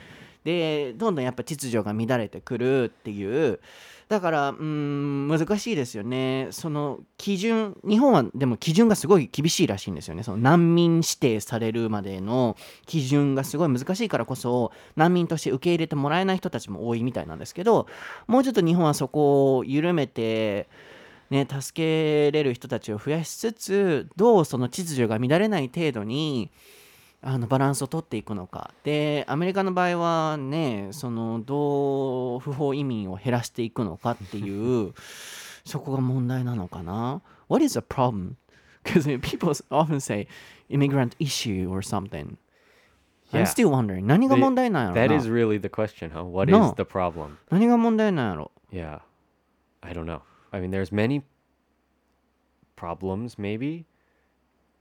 Speaker 1: でどんどんやっぱ秩序が乱れてくるっていう。だからうん難しいですよね。その基準日本はでも基準がすごい厳しいらしいんですよね。その難民指定されるまでの基準がすごい難しいからこそ難民として受け入れてもらえない人たちも多いみたいなんですけどもうちょっと日本はそこを緩めてね、助けれる人たちを増やしつつどうその秩序が乱れない程度にあのバランスを取っていくのかでアメリカの場合はねそのどう不法移民を減らしていくのかっていうそこが問題なのかな What is the problem? Because people often say immigrant issue or something I'm
Speaker 2: Yeah.
Speaker 1: still wondering 何が問題なんやろ
Speaker 2: That
Speaker 1: な
Speaker 2: is really the question, huh? What is the problem?
Speaker 1: 何が問題なんやろ
Speaker 2: Yeah. I don't know. I mean, there's many problems, maybe,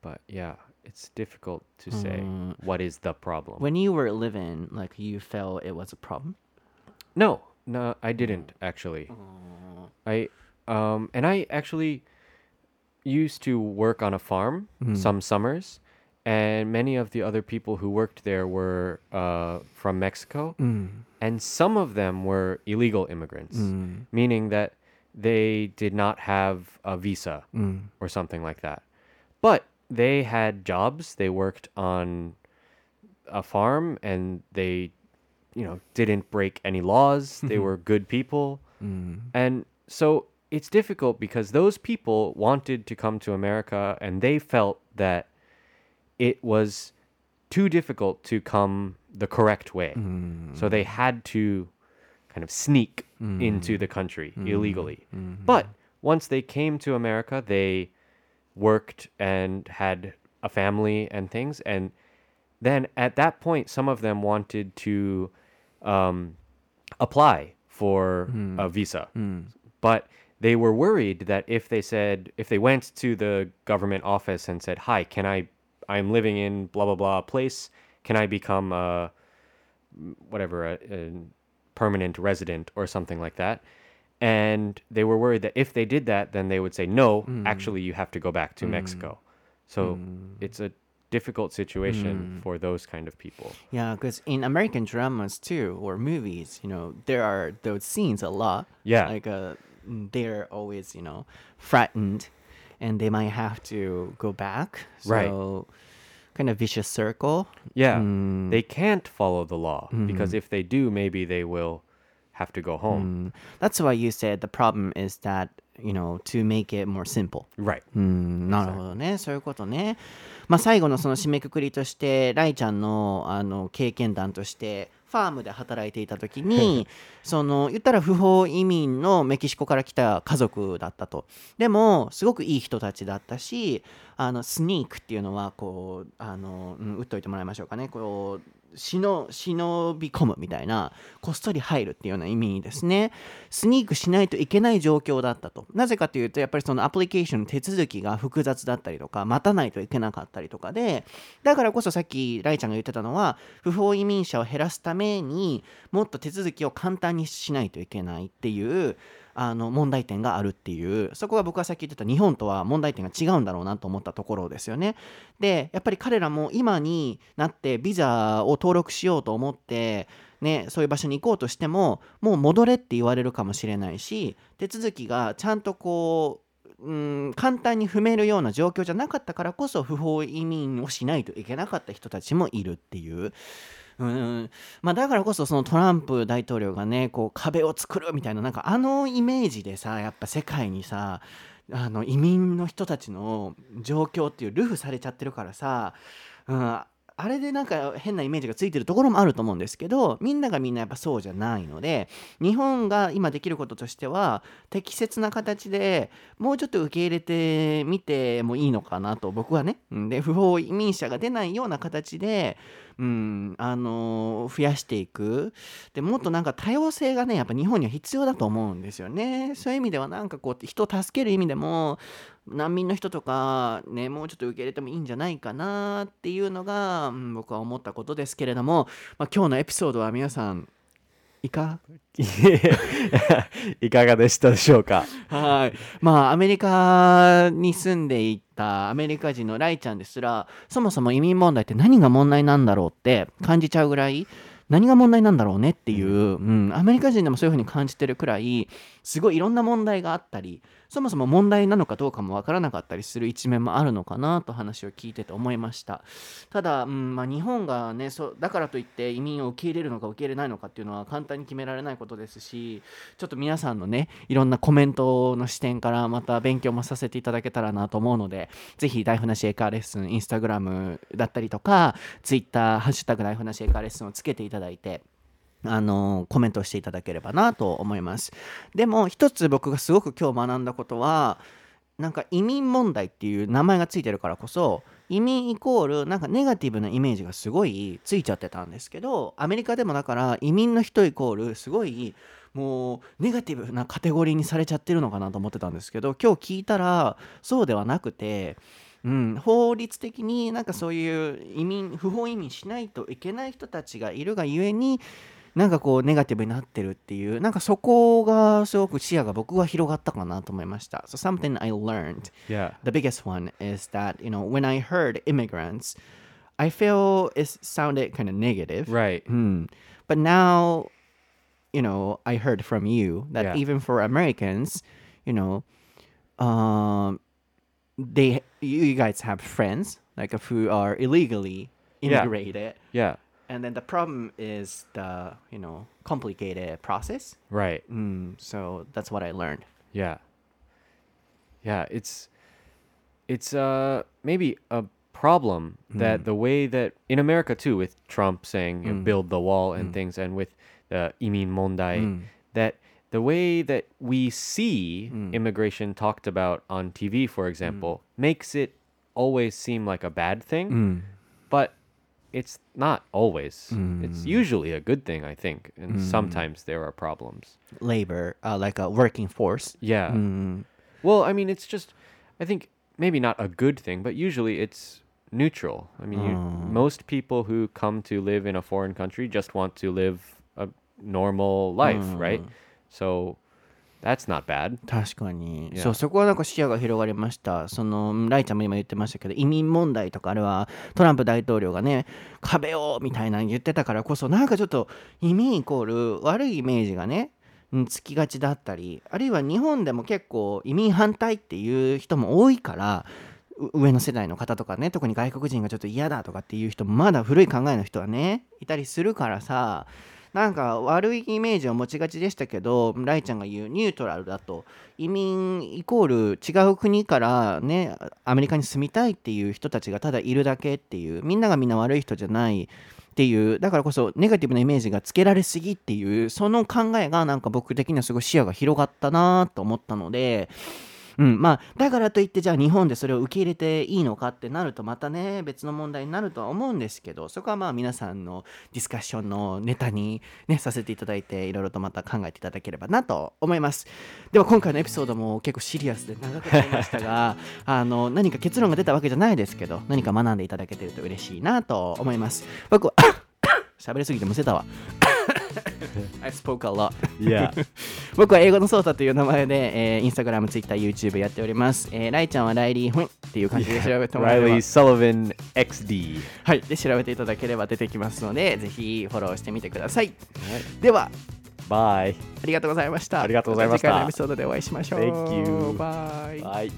Speaker 2: but yeah, it's difficult to say
Speaker 1: Mm.
Speaker 2: what is the problem.
Speaker 1: When you were living like you felt it was a problem
Speaker 2: no, no, I didn't actually. I um, and I actually used to work on a farm some summers, and many of the other people who worked there were uh, from Mexico, and some of them were illegal immigrants, meaning that they did not have a visa or something like that. But they had jobs. They worked on a farm, and they, you know, didn't break any laws. They mm-hmm. were good people, mm-hmm. and so it's difficult because those people wanted to come to America, and they felt that it was too difficult to come the correct way. Mm-hmm. So they had to kind of sneak into the country illegally. But once they came to America, they worked and had a family and things. And then at that point, some of them wanted to um, apply for a visa. But they were worried that if they said, if they went to the government office and said, Hi, can I, I'm living in blah, blah, blah place, can I become a, whatever, a, a permanent resident or something like that? And they were worried that if they did that, then they would say, no, hmm. actually, you have to go back to hmm. Mexico. So hmm. it's a difficult situation for those kind of people.
Speaker 1: Yeah, because in American dramas too, or movies, you know, there are those scenes a lot.
Speaker 2: Yeah.
Speaker 1: Like uh, they're always, you know, frightened and they might have to go back.
Speaker 2: Right.
Speaker 1: Kind of vicious circle.
Speaker 2: Yeah, they can't follow the law because if they do, maybe they will have to go home.
Speaker 1: That's why you said the problem is that, you know, to make it more simple.
Speaker 2: Right.
Speaker 1: うん、なるほどね。そういうことね。まあ、最後のその締めくくりとして、ライちゃんのあの経験談として、ファームで働いていた時に、その言ったら不法移民のメキシコから来た家族だったと。でも、すごくいい人たちだったし、あのスニークっていうのはこうあの、うん、打っといてもらいましょうかね。こう忍忍び込むみたいなこっそり入るっていうような意味ですね。スニークしないといけない状況だったと。なぜかというとやっぱりそのアプリケーションの手続きが複雑だったりとか待たないといけなかったりとかでだからこそさっきライちゃんが言ってたのは不法移民者を減らすためにもっと手続きを簡単にしないといけないっていうあの問題点があるっていうそこが僕がさっき言ってた日本とは問題点が違うんだろうなと思ったところですよね。でやっぱり彼らも今になってビザを登録しようと思って、ね、そういう場所に行こうとしてももう戻れって言われるかもしれないし手続きがちゃんとこううん簡単に踏めるような状況じゃなかったからこそ不法移民をしないといけなかった人たちもいるっていう。うんまあ、だからこそそのトランプ大統領がねこう壁を作るみたいななんかあのイメージでさやっぱ世界にさあの移民の人たちの状況っていうルフされちゃってるからさ、うん、あれでなんか変なイメージがついてるところもあると思うんですけどみんながみんなやっぱそうじゃないので日本が今できることとしては適切な形でもうちょっと受け入れてみてもいいのかなと僕はねで不法移民者が出ないような形でうん、あの増やしていく。でもっとなんか多様性がねやっぱ日本には必要だと思うんですよね。そういう意味ではなんかこう人を助ける意味でも難民の人とかねもうちょっと受け入れてもいいんじゃないかなっていうのが、うん僕は思ったことですけれども、まあ、今日のエピソードは皆さんいか
Speaker 2: いかがでしたでしょうか？
Speaker 1: はい。まあ、アメリカに住んでいたアメリカ人のライちゃんですら、そもそも移民問題って何が問題なんだろうって感じちゃうぐらい、何が問題なんだろうねっていう、うん、アメリカ人でもそういうふうに感じてるくらい、すごいいろんな問題があったり、そもそも問題なのかどうかもわからなかったりする一面もあるのかなと話を聞いてて思いました。ただ、うんまあ、日本がねそだからといって移民を受け入れるのか受け入れないのかっていうのは簡単に決められないことですしちょっと皆さんのねいろんなコメントの視点からまた勉強もさせていただけたらなと思うのでぜひライフなしエカーレッスンインスタグラムだったりとかツイッターハッシュタグライフなしエカーレッスンをつけていただいてあのコメントしていただければなと思います。でも一つ僕がすごく今日学んだことはなんか移民問題っていう名前がついてるからこそ移民イコールなんかネガティブなイメージがすごいついちゃってたんですけどアメリカでもだから移民の人イコールすごいもうネガティブなカテゴリーにされちゃってるのかなと思ってたんですけど今日聞いたらそうではなくてうん、法律的になんかそういう移民不法移民しないといけない人たちがいるがゆえになんかこうネガティブになってるっていうなんかそこがすごく視野が僕は広がったかなと思いました。So something I learned
Speaker 2: Yeah.
Speaker 1: the biggest one is that you know when I heard immigrants, I feel it sounded kind of negative.
Speaker 2: Right.
Speaker 1: Hmm. But now, you know, I heard from you that
Speaker 2: Yeah.
Speaker 1: even for Americans, you know, um, they you guys have friends like who are illegally
Speaker 2: Yeah.
Speaker 1: immigrated,
Speaker 2: Yeah.
Speaker 1: and then the problem is the you know complicated process.
Speaker 2: Right.
Speaker 1: Mm, so that's what I learned.
Speaker 2: Yeah. Yeah, it's it's uh maybe a problem mm. that the way that in America too with Trump saying you know, mm. build the wall and mm. things and with uh, the imin mondai that the way that we see immigration talked about on TV for example makes it always seem like a bad thing it's not always it's mm. usually a good thing i think and mm. sometimes there are problems
Speaker 1: Labor, uh, like a working force.
Speaker 2: yeah. Mm. Well, I mean, it's just, I think maybe not a good thing, but usually it's neutral. I mean, you, oh. most people who come to live in a foreign country just want to live a normal life, right? Oh. So that's not bad.
Speaker 1: 確かに、
Speaker 2: Yeah.
Speaker 1: そうそこはなんか視野が広がりましたそのライちゃんも今言ってましたけど移民問題とかあれはトランプ大統領がね壁をみたいなの言ってたからこそなんかちょっと移民イコール悪いイメージがねうんつきがちだったりあるいは日本でも結構移民反対っていう人も多いからう上の世代の方とかね特に外国人がちょっと嫌だとかっていう人もまだ古い考えの人はねいたりするからさなんか悪いイメージを持ちがちでしたけどライちゃんが言うニュートラルだと。移民イコール違う国からねアメリカに住みたいっていう人たちがただいるだけっていうみんながみんな悪い人じゃないっていうだからこそネガティブなイメージがつけられすぎっていうその考えがなんか僕的にはすごい視野が広がったなと思ったのでうん、まあだからといってじゃあ日本でそれを受け入れていいのかってなるとまたね別の問題になるとは思うんですけどそこはまあ皆さんのディスカッションのネタにねさせていただいていろいろとまた考えていただければなと思います。では今回のエピソードも結構シリアスで長くなりましたがあの何か結論が出たわけじゃないですけど何か学んでいただけてると嬉しいなと思います。僕は 喋りすぎてむせたわ。I spoke a lot.
Speaker 2: Yeah.
Speaker 1: 僕は英語の操作という名前で、えー、インスタグラム、ツイッター、YouTube やっております。えー、ライちゃんはライリー・ホンっていう感じで調べてもらえば
Speaker 2: Riley Sullivan XD。
Speaker 1: はい。で、調べていただければ出てきますので、ぜひフォローしてみてください。はい、では、
Speaker 2: バイ。
Speaker 1: ありがとうございました。
Speaker 2: ありがとうございました。
Speaker 1: 次回のエピソードでお会いしましょう。
Speaker 2: Thank you.
Speaker 1: バイ。